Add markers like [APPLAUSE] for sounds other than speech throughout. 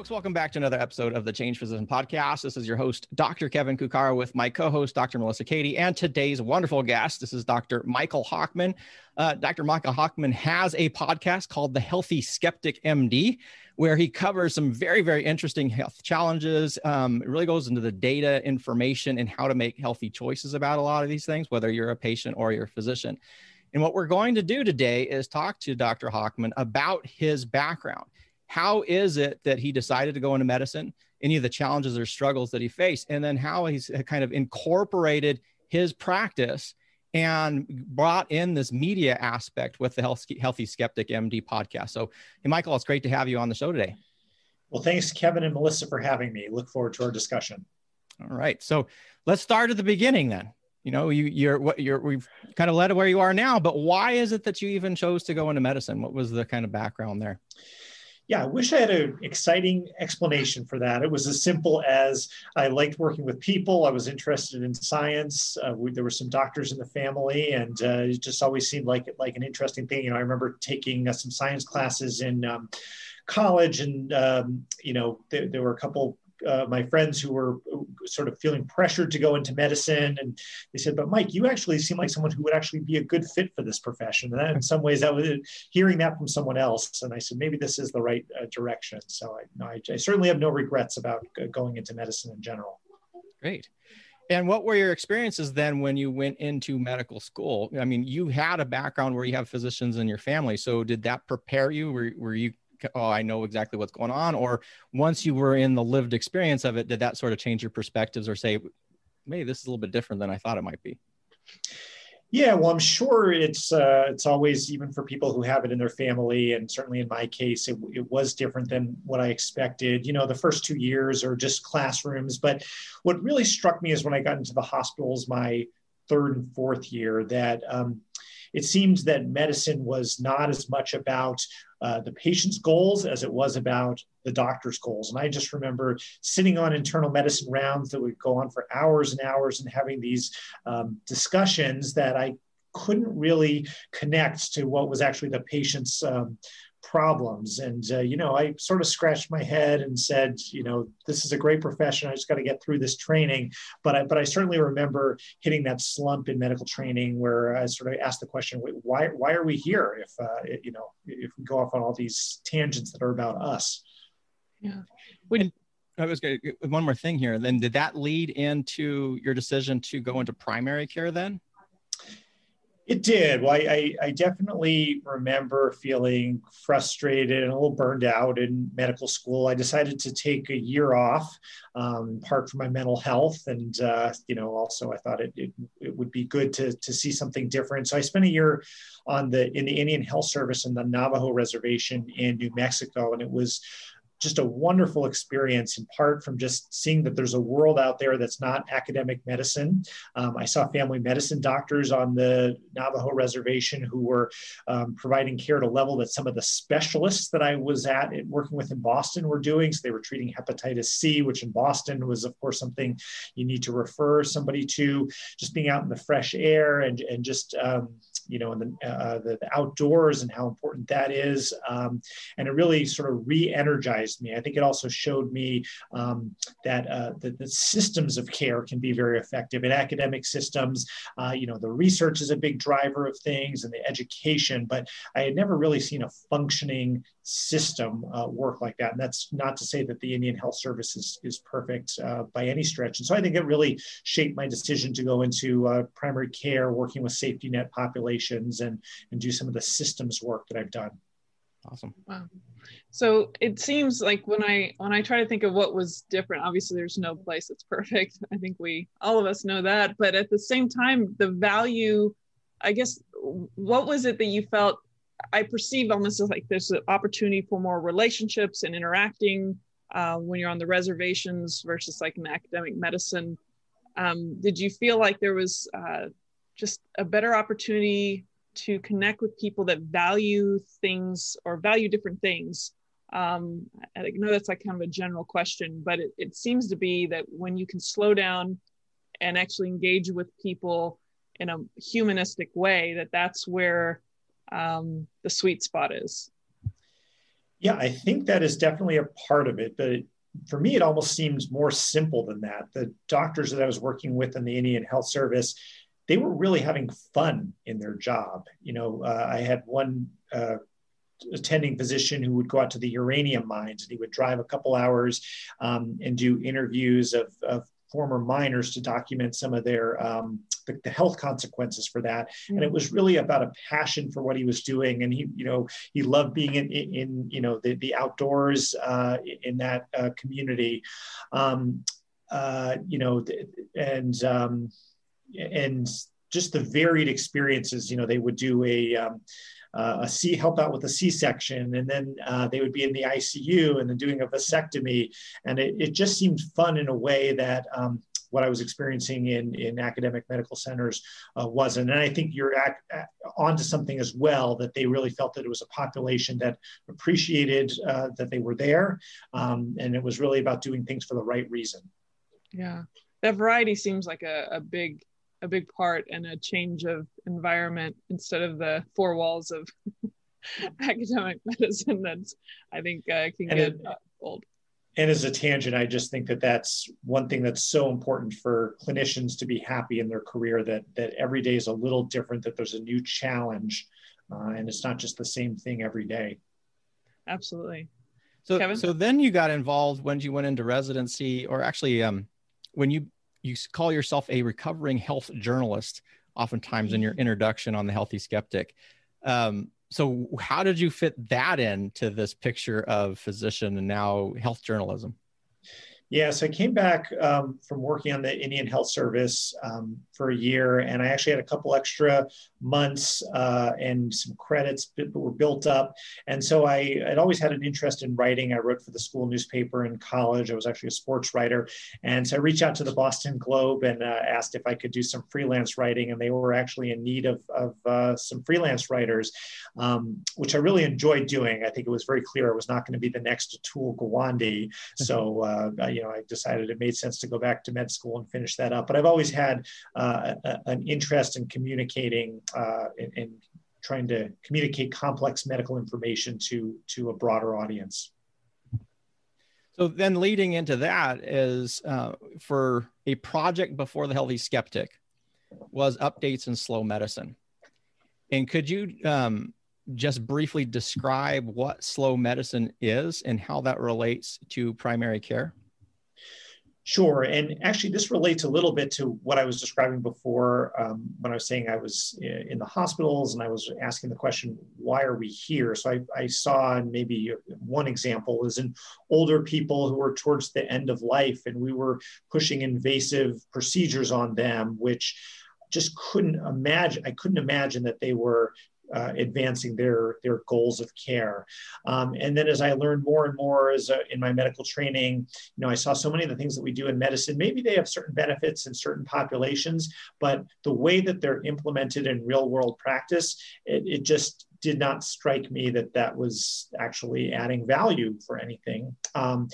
folks, welcome back to another episode of the Changed Physician Podcast. This is your host, Dr. Kevin Cuccaro, with my co host, Dr. Melissa Cady, and today's wonderful guest. This is Dr. Michael Hochman. Uh, Dr. Michael Hochman has a podcast called The Healthy Skeptic MD, where he covers some very, very interesting health challenges. Um, it really goes into the data, information, and how to make healthy choices about a lot of these things, whether you're a patient or you're a physician. And what we're going to do today is talk to Dr. Hochman about his background how is it that he decided to go into medicine any of the challenges or struggles that he faced and then how he's kind of incorporated his practice and brought in this media aspect with the Health, healthy skeptic md podcast. So hey michael it's great to have you on the show today. Well thanks kevin and melissa for having me. Look forward to our discussion. All right. So let's start at the beginning then. You know you you're what you're we've kind of led to where you are now but why is it that you even chose to go into medicine? What was the kind of background there yeah, I wish I had an exciting explanation for that. It was as simple as I liked working with people. I was interested in science. Uh, we, there were some doctors in the family, and uh, it just always seemed like like an interesting thing. You know, I remember taking uh, some science classes in um, college, and um, you know, there, there were a couple uh, my friends who were sort of feeling pressured to go into medicine, and they said, "But Mike, you actually seem like someone who would actually be a good fit for this profession." And that, in some ways, that was hearing that from someone else, and I said, "Maybe this is the right uh, direction." So I, I, I certainly have no regrets about going into medicine in general. Great. And what were your experiences then when you went into medical school? I mean, you had a background where you have physicians in your family. So did that prepare you? Were, were you oh i know exactly what's going on or once you were in the lived experience of it did that sort of change your perspectives or say maybe this is a little bit different than i thought it might be yeah, well, I'm sure it's uh, it's always even for people who have it in their family, and certainly in my case, it, it was different than what I expected. You know, the first two years are just classrooms, but what really struck me is when I got into the hospitals, my third and fourth year, that um, it seems that medicine was not as much about uh, the patient's goals as it was about the doctor's goals. And I just remember sitting on internal medicine rounds that would go on for hours and hours and having these um, discussions that I couldn't really connect to what was actually the patient's um, problems. And, uh, you know, I sort of scratched my head and said, you know, this is a great profession. I just got to get through this training. But I, but I certainly remember hitting that slump in medical training where I sort of asked the question, why, why are we here if, uh, you know, if we go off on all these tangents that are about us? Yeah. When, I was going to, one more thing here. Then did that lead into your decision to go into primary care then? It did. Well, I, I, definitely remember feeling frustrated and a little burned out in medical school. I decided to take a year off, um, part for my mental health, and uh, you know, also I thought it, it, it would be good to to see something different. So I spent a year on the in the Indian Health Service in the Navajo Reservation in New Mexico, and it was just a wonderful experience in part from just seeing that there's a world out there that's not academic medicine. Um, I saw family medicine doctors on the Navajo reservation who were um, providing care at a level that some of the specialists that I was at working with in Boston were doing. So they were treating hepatitis C, which in Boston was, of course, something you need to refer somebody to. Just being out in the fresh air and, and just um, you know, in the, uh, the, the, outdoors and how important that is. Um, and it really sort of re-energized me. I think it also showed me um, that, uh, that the systems of care can be very effective in academic systems. Uh, you know, the research is a big driver of things and the education, but I had never really seen a functioning system uh, work like that. And that's not to say that the Indian Health Service is, is perfect uh, by any stretch. And so I think it really shaped my decision to go into uh, primary care, working with safety net populations and, and do some of the systems work that I've done. Awesome. Wow. So it seems like when I when I try to think of what was different, obviously there's no place that's perfect. [LAUGHS] I think we all of us know that. But at the same time, the value, I guess, what was it that you felt I perceive almost as like there's an opportunity for more relationships and interacting uh, when you're on the reservations versus like in academic medicine. Um, did you feel like there was uh, just a better opportunity to connect with people that value things or value different things? Um, I know that's like kind of a general question, but it, it seems to be that when you can slow down and actually engage with people in a humanistic way, that that's where um, the sweet spot is. Yeah, I think that is definitely a part of it. But for me, it almost seems more simple than that. The doctors that I was working with in the Indian Health Service, they were really having fun in their job. You know, uh, I had one uh, attending physician who would go out to the uranium mines and he would drive a couple hours um, and do interviews of, of former miners to document some of their um, the, the, health consequences for that. Mm-hmm. and it was really about a passion for what he was doing. And he you know he loved being in in, in you know the, the outdoors uh, in that uh, community. Um, uh, you know and um, and just the varied experiences you know they would do a um, uh, a C help out with a C-section, and then uh, they would be in the ICU and then doing a vasectomy, and it, it just seemed fun in a way that um, what I was experiencing in in academic medical centers uh, wasn't. And I think you're at, at, onto something as well that they really felt that it was a population that appreciated uh, that they were there, um, and it was really about doing things for the right reason. Yeah, that variety seems like a, a big a big part and a change of environment instead of the four walls of [LAUGHS] academic [LAUGHS] medicine that's i think uh, can and get it, old and as a tangent i just think that that's one thing that's so important for clinicians to be happy in their career that that every day is a little different that there's a new challenge uh, and it's not just the same thing every day absolutely so Kevin? so then you got involved when you went into residency or actually um, when you you call yourself a recovering health journalist oftentimes in your mm-hmm. introduction on the healthy skeptic um, so how did you fit that into this picture of physician and now health journalism? Yeah, so I came back um, from working on the Indian Health Service um, for a year, and I actually had a couple extra months uh, and some credits were built up. And so I had always had an interest in writing. I wrote for the school newspaper in college. I was actually a sports writer, and so I reached out to the Boston Globe and uh, asked if I could do some freelance writing, and they were actually in need of, of uh, some freelance writers, um, which I really enjoyed doing. I think it was very clear I was not going to be the next Atul Gawande, [LAUGHS] so uh, you know, I decided it made sense to go back to med school and finish that up. But I've always had uh, an interest in communicating uh, and, trying to communicate complex medical information to to a broader audience. So then, leading into that is uh, for a project before the Healthy Skeptic was updates in slow medicine. And could you um, just briefly describe what slow medicine is and how that relates to primary care? Sure. And actually, this relates a little bit to what I was describing before um, when I was saying I was in the hospitals and I was asking the question, why are we here? So I, I saw maybe one example is in older people who were towards the end of life, and we were pushing invasive procedures on them, which just couldn't imagine. I couldn't imagine that they were uh, advancing their their goals of care. Um, and then as I learned more and more as a, in my medical training, you know, I saw so many of the things that we do in medicine. Maybe they have certain benefits in certain populations, but the way that they're implemented in real world practice, it, it just did not strike me that that was actually adding value for anything. Um,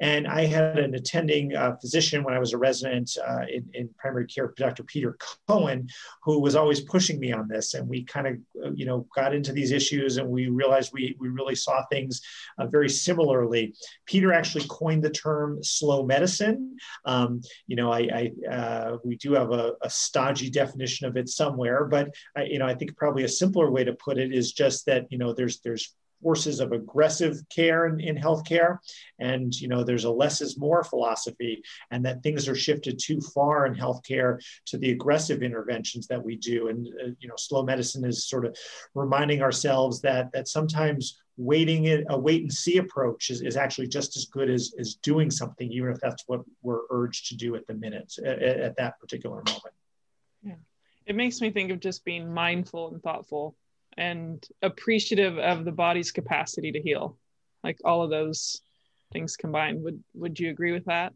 and I had an attending uh, physician when I was a resident uh, in, in, primary care, Dr. Pieter Cohen, who was always pushing me on this. And we kind of, uh, you know, got into these issues and we realized we, we really saw things uh, very similarly. Pieter actually coined the term slow medicine. Um, you know, I, I uh, we do have a, a, stodgy definition of it somewhere, but you know, I think probably a simpler way to put it is just that you know there's there's forces of aggressive care in, in healthcare and you know there's a less is more philosophy and that things are shifted too far in healthcare to the aggressive interventions that we do. And uh, you know slow medicine is sort of reminding ourselves that that sometimes waiting it a wait and see approach is, is actually just as good as, as doing something even if that's what we're urged to do at the minute at, at that particular moment. Yeah. It makes me think of just being mindful and thoughtful and appreciative of the body's capacity to heal like all of those things combined would would you agree with that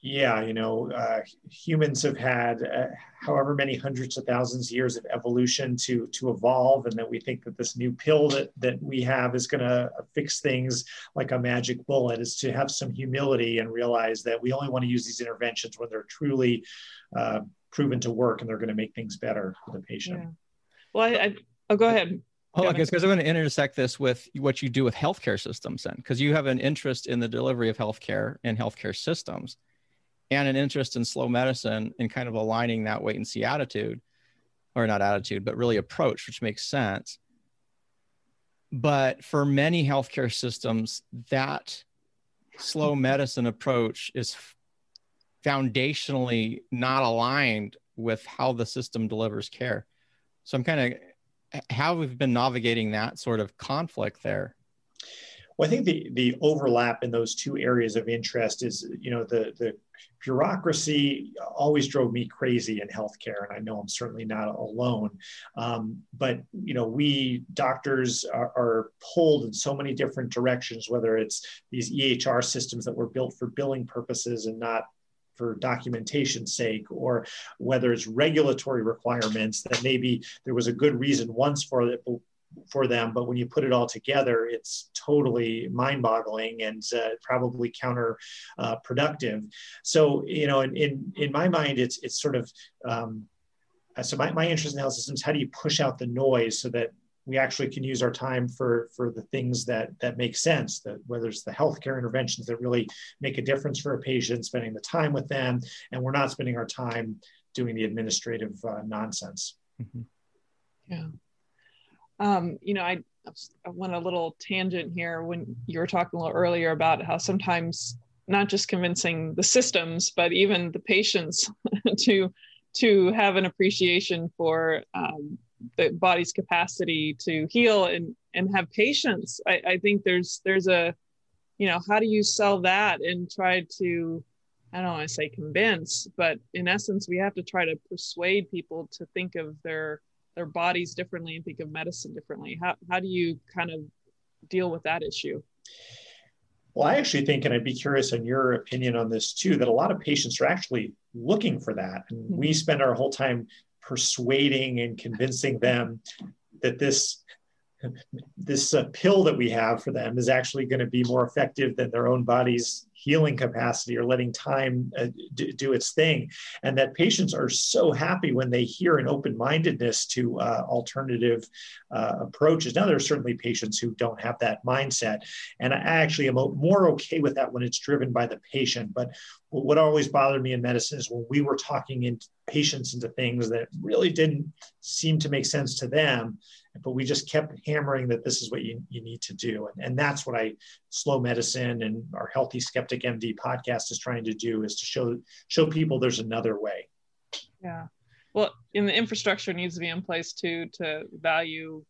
yeah, you know, uh, humans have had uh, however many hundreds of thousands of years of evolution to to evolve, and that we think that this new pill that that we have is going to fix things like a magic bullet. Is to have some humility and realize that we only want to use these interventions when they're truly uh, proven to work and they're going to make things better for the patient. Yeah. Well, I, I oh, go ahead. Oh, okay, because I'm going to intersect this with what you do with healthcare systems, then, because you have an interest in the delivery of healthcare and healthcare systems and an interest in slow medicine and kind of aligning that wait and see attitude or not attitude but really approach which makes sense. But for many healthcare systems that slow medicine approach is foundationally not aligned with how the system delivers care. So i'm kind of how we've been navigating that sort of conflict there well, I think the the overlap in those two areas of interest is, you know, the the bureaucracy always drove me crazy in healthcare, and I know I'm certainly not alone. Um, but you know, we doctors are, are, pulled in so many different directions. Whether it's these EHR systems that were built for billing purposes and not for documentation's sake, or whether it's regulatory requirements that maybe there was a good reason once for it, for them. But when you put it all together, it's totally mind boggling and uh, probably counterproductive. Uh, so, you know, in, in, in, my mind, it's, it's sort of, um, so my, my interest in health systems, how do you push out the noise so that we actually can use our time for for the things that that make sense that whether it's the healthcare interventions that really make a difference for a patient spending the time with them and we're not spending our time doing the administrative uh, nonsense mm-hmm. yeah um, you know, I, I went a little tangent here when you were talking a little earlier about how sometimes not just convincing the systems, but even the patients [LAUGHS] to to have an appreciation for um, the body's capacity to heal and and have patience. I, I think there's there's a you know how do you sell that and try to I don't want to say convince, but in essence, we have to try to persuade people to think of their their bodies differently and think of medicine differently. How, how do you kind of deal with that issue? Well, I actually think, and I'd be curious on your opinion on this too, that a lot of patients are actually looking for that. And mm-hmm. we spend our whole time persuading and convincing them that this this uh, pill that we have for them is actually going to be more effective than their own body's healing capacity or letting time uh, do, do, its thing. And that patients are so happy when they hear an open mindedness to uh, alternative uh, approaches. Now, there are certainly patients who don't have that mindset. And I actually am more okay with that when it's driven by the patient. But what always bothered me in medicine is when we were talking in patients into things that really didn't seem to make sense to them but we just kept hammering that this is what you, you need to do. And, and that's what i slow medicine and our healthy skeptic md podcast is trying to do is to show show people there's another way. Yeah. Well and the infrastructure needs to be in place too to value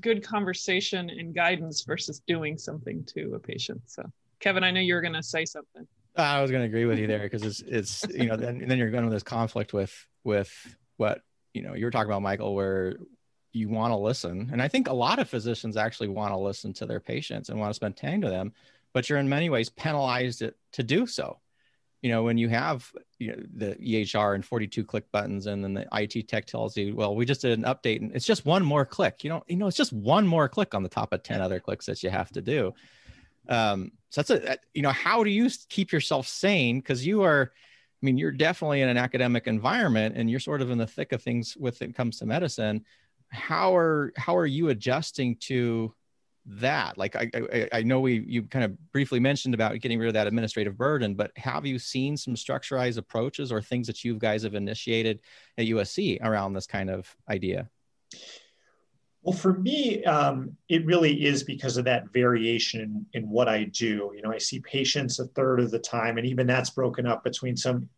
good conversation and guidance versus doing something to a patient. So kevin i know you were going to say something. I was going to agree with you there because it's it's you know then, then you're going to this conflict with with what you know you were talking about michael where you want to listen. And I think a lot of physicians actually want to listen to their patients and want to spend time to them, but you're in many ways penalized to do so. You know, when you have you know, the EHR and 42 click buttons, and then the IT tech tells you, well, we just did an update and it's just one more click. You know, you know, it's just one more click on the top of 10 other clicks that you have to do. Um, so that's a, you know, how do you keep yourself sane? Because you are, I mean, you're definitely in an academic environment and you're sort of in the thick of things with it comes to medicine how are how are you adjusting to that like I, I, I know we you kind of briefly mentioned about getting rid of that administrative burden but have you seen some structurized approaches or things that you guys have initiated at usc around this kind of idea well, for me, um, it really is because of that variation in, in, what I do. You know, I see patients a third of the time, and even that's broken up between some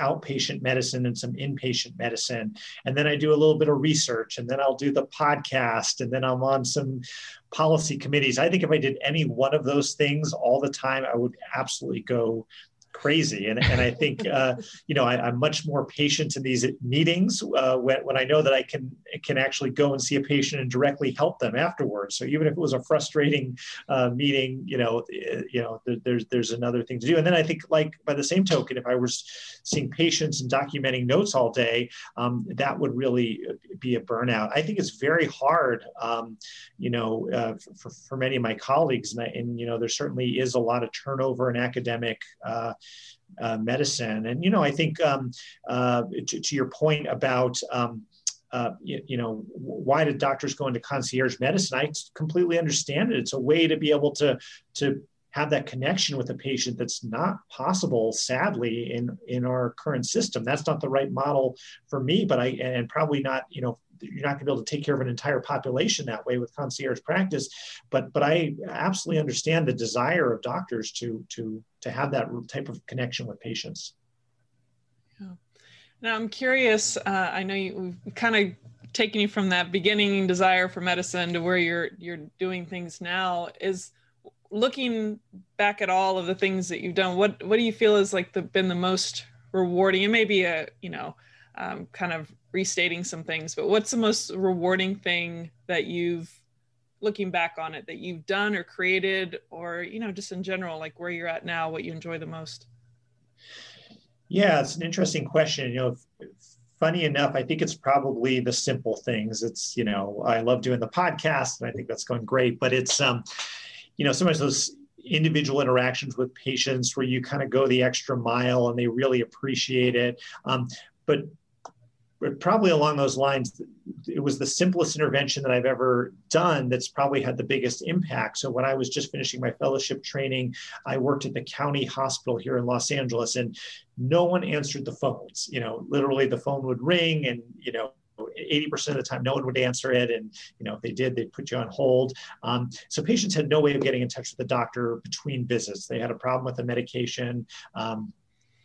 outpatient medicine and some inpatient medicine. And then I do a little bit of research and then I'll do the podcast and then I'm on some policy committees. I think if I did any one of those things all the time, I would absolutely go crazy. And, and I think, uh, you know, I, am much more patient in these meetings uh, when, when I know that I can can actually go and see a patient and directly help them afterwards. So even if it was a frustrating uh, meeting, you know, eh, you know, there, there's there's another thing to do. And then I think, like by the same token, if I was seeing patients and documenting notes all day, um, that would really be a burnout. I think it's very hard, um, you know, uh, for, for many of my colleagues, and, I, and you know, there certainly is a lot of turnover in academic uh, uh, medicine. And, you know, I think um, uh, to, to, your point about, um, uh, you, you, know, why did doctors go into concierge medicine? I completely understand it. It's a way to be able to, to have that connection with a patient that's not possible sadly in in our current system that's not the right model for me but i and probably not you know you're not going to be able to take care of an entire population that way with concierge practice. But but i absolutely understand the desire of doctors to to to have that type of connection with patients. Yeah. now i'm curious uh, i know you we've kind of taken you from that beginning desire for medicine to where you're you're doing things now. Is looking back at all of the things that you've done what what do you feel has like the been the most rewarding? And maybe a you know um, kind of restating some things, but what's the most rewarding thing that you've looking back on it that you've done or created or you know just in general like where you're at now what you enjoy the most? Yeah it's an interesting question. You know funny enough i think it's probably the simple things. It's you know i love doing the podcast and i think that's going great but it's um you know sometimes those individual interactions with patients where you kind of go the extra mile and they really appreciate it. Um, but probably along those lines, it was the simplest intervention that I've ever done that's probably had the biggest impact. So when I was just finishing my fellowship training, I worked at the county hospital here in Los Angeles, and no one answered the phones. You know, literally the phone would ring, and you know 80% of the time no one would answer it and you know if they did they'd put you on hold um, so patients had no way of getting in touch with the doctor between visits they had a problem with the medication um,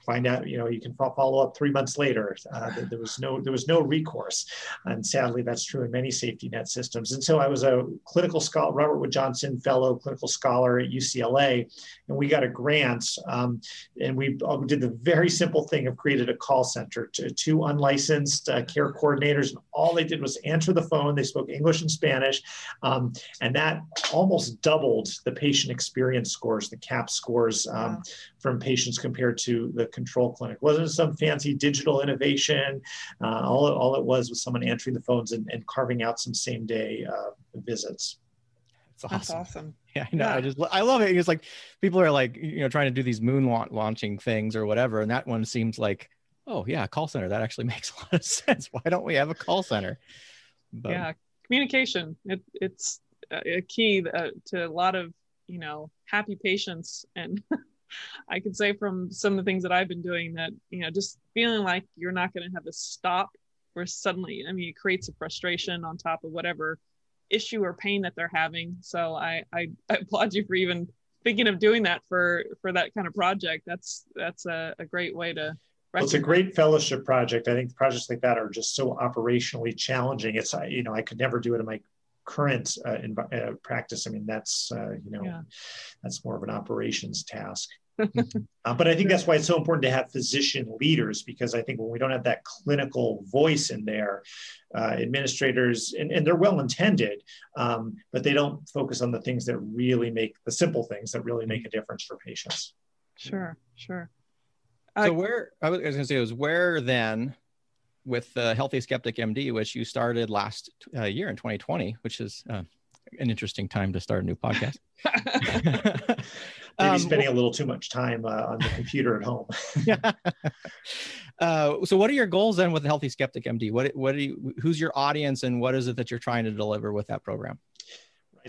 find out, you know, you can follow up three months later. Uh, there was no there was no recourse, and sadly, that's true in many safety net systems. And so I was a clinical scholar, Robert Wood Johnson Fellow, clinical scholar at UCLA, and we got a grant, um, and we, uh, we, did the very simple thing of created a call center to two unlicensed uh, care coordinators, and all they did was answer the phone. They spoke English and Spanish, um, and that almost doubled the patient experience scores, the CAHPS scores um, wow. From patients compared to the control clinic. It wasn't some fancy digital innovation. Uh, all, all it was was someone answering the phones and, and carving out some same day uh, visits. That's awesome. That's awesome. Yeah, I know. Yeah. I just I love it. It's like people are like you know trying to do these moon launching things or whatever, and that one seems like oh yeah, call center. That actually [LAUGHS] makes a lot of sense. Why don't we have a call center? But, yeah, communication. It, it's a key uh, to a lot of you know happy patients and [LAUGHS] [LAUGHS] I can say from some of the things that I've been doing that, you know, just feeling like you're not going to have a stop where suddenly, I mean, it creates a frustration on top of whatever issue or pain that they're having. So I, I, [LAUGHS] I applaud you for even thinking of doing that for, for that kind of project. That's, that's a, a great way to well, it's a great fellowship project. I think projects like that are just so operationally challenging. It's you know I could never do it in my current uh, in, uh, practice. I mean, that's uh, you know, yeah. that's more of an operations task. [LAUGHS] uh, but I think that's why it's so important to have physician leaders because I think when we don't have that clinical voice in there, uh, administrators and, and, they're well intended, um, but they don't focus on the things that really make the simple things that really make a difference for patients. Sure, sure. So where I was, was going to say was where then with uh, Healthy Skeptic MD, which you started last uh, year in 2020, which is uh, an interesting time to start a new podcast. [LAUGHS] [LAUGHS] Maybe um, spending a little too much time uh, on the computer at home. yeah. [LAUGHS] Uh, so, what are your goals then with Healthy Skeptic MD? What what do you, who's your audience, and what is it that you're trying to deliver with that program?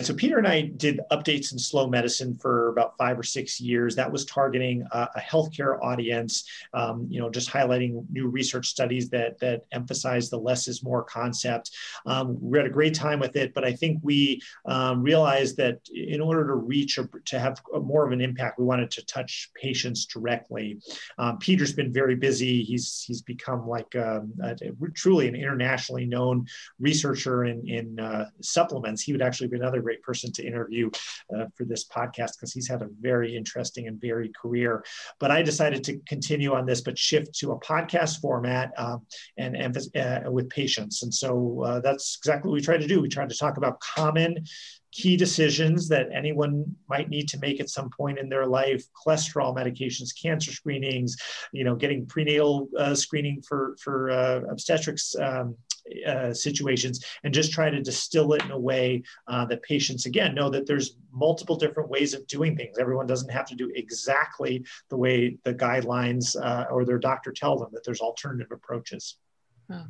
So Pieter and I did updates in slow medicine for about five or six years. That was targeting a, a healthcare audience, um, you know, just highlighting new research studies that that emphasize the less is more concept. Um, we had a great time with it, but I think we um, realized that in order to reach or to have more of an impact, we wanted to touch patients directly. Um, Pieter's been very busy. He's he's become like um, a, truly an internationally known researcher in in uh, supplements. He would actually be another great person to interview uh, for this podcast because he's had a very interesting and varied career. But I decided to continue on this, but shift to a podcast format um, and, uh, with patients. And so uh, that's exactly what we try to do. We try to talk about common key decisions that anyone might need to make at some point in their life cholesterol medications cancer screenings you know getting prenatal uh, screening for for uh, obstetrics um, uh, situations and just try to distill it in a way uh, that patients again know that there's multiple different ways of doing things. Everyone doesn't have to do exactly the way the guidelines uh, or their doctor tell them that there's alternative approaches. Oh,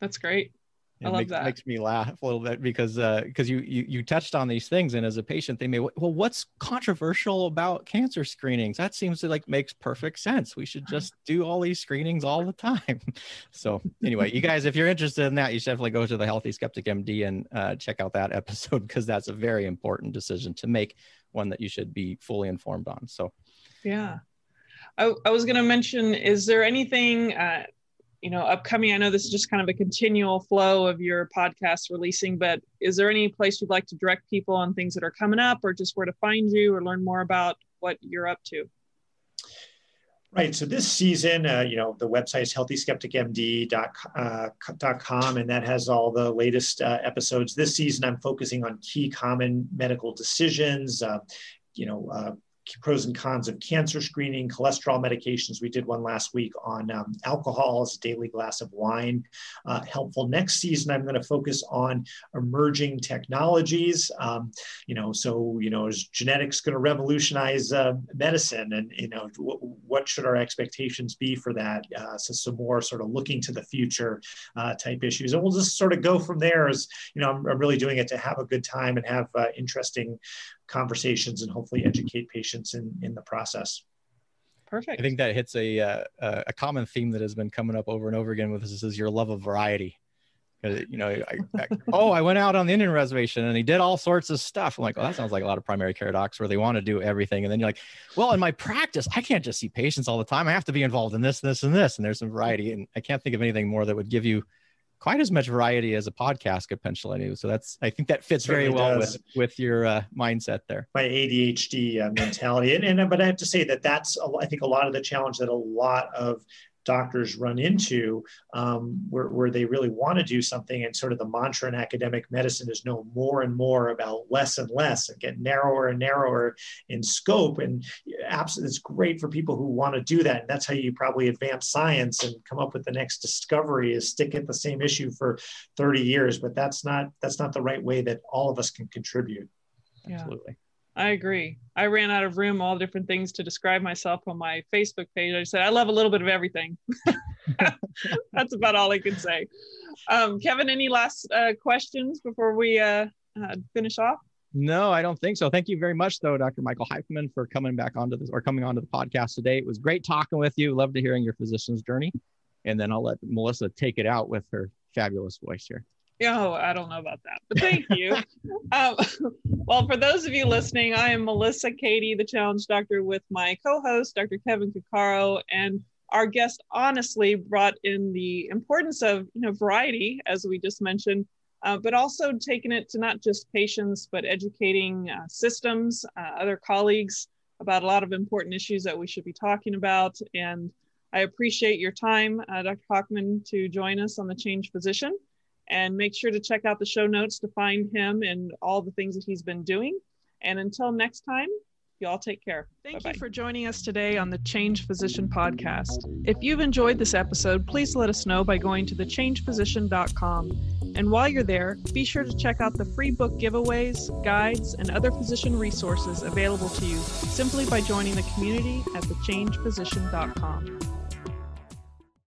that's great it I love makes, that. makes me laugh a little bit because because uh, you, you you touched on these things and as a patient they may well what's controversial about cancer screenings? That seems to like makes perfect sense. We should just do all these screenings all the time. [LAUGHS] So anyway you guys if you're interested in that you should definitely go to the healthy skeptic md and uh, check out that [LAUGHS] episode because that's a very important decision to make one that you should be fully informed on. So yeah. I, I was going to mention is there anything uh, you know upcoming i know this is just kind of a continual flow of your podcast releasing but is there any place you'd like to direct people on things that are coming up or just where to find you or learn more about what you're up to Right. So this season, uh, you know, the website is healthyskepticmd.com, uh, and that has all the latest uh, episodes. This season, I'm focusing on key common medical decisions, uh, you know, uh, pros and cons of cancer screening, cholesterol medications. We did one last week on um, alcohol as a daily glass of wine. Uh, helpful. Next season, I'm going to focus on emerging technologies. Um, you know, so you know, is genetics going to revolutionize uh, medicine, and you know, w- what should our expectations be for that? Uh, so some more sort of looking to the future uh, type issues, and we'll just sort of go from there. As you know, I'm, I'm really doing it to have a good time and have uh, interesting conversations and hopefully educate patients in, in the process. Perfect. I think that hits a, uh, a common theme that has been coming up over and over again with this is your love of variety. Because you know, I, I, [LAUGHS] oh, I went out on the Indian reservation and he did all sorts of stuff. I'm like, oh, that sounds like a lot of primary care docs where they want to do everything. And then you're like, well, in my practice, I can't just see patients all the time. I have to be involved in this, this, and this. And there's some variety. And I can't think of anything more that would give you quite as much variety as a podcast could potentially So that's I think that fits very well with with your uh, mindset there. My ADHD uh, mentality, and, and but I have to say that that's I think a lot of the challenge that a lot of doctors run into um, where, where they really want to do something and sort of the mantra in academic medicine is know more and more about less and less and get narrower and narrower in scope. And absolutely it's great for people who want to do that and that's how you probably advance science and come up with the next discovery is stick at the same issue for 30 years but that's not that's not the right way that all of us can contribute. Yeah. absolutely I agree. I ran out of room, all different things to describe myself on my Facebook page. I said, I love a little bit of everything. [LAUGHS] That's about all I can say. Um, Kevin, any last uh, questions before we uh, uh, finish off? No, I don't think so. Thank you very much, though, Dr. Michael Hochman, for coming back onto this or coming onto the podcast today. It was great talking with you. Love to hearing your physician's journey. And then I'll let Melissa take it out with her fabulous voice here. Oh, I don't know about that, but thank you. um, [LAUGHS] well, for those of you listening, I am Melissa Cady, the challenge doctor, with my co host, Dr. Kevin Cuccaro. And our guest honestly brought in the importance of you know, variety, as we just mentioned, uh, but also taking it to not just patients, but educating uh, systems, uh, other colleagues about a lot of important issues that we should be talking about. And I appreciate your time, uh, Dr. Hochman, to join us on the Changed Physician and make sure to check out the show notes to find him and all the things that he's been doing. And until next time, y'all take care. Thank Bye-bye. you for joining us today on the Changed Physician podcast. If you've enjoyed this episode, please let us know by going to thechangedphysician.com. And while you're there, be sure to check out the free book giveaways, guides, and other physician resources available to you simply by joining the community at thechangedphysician.com.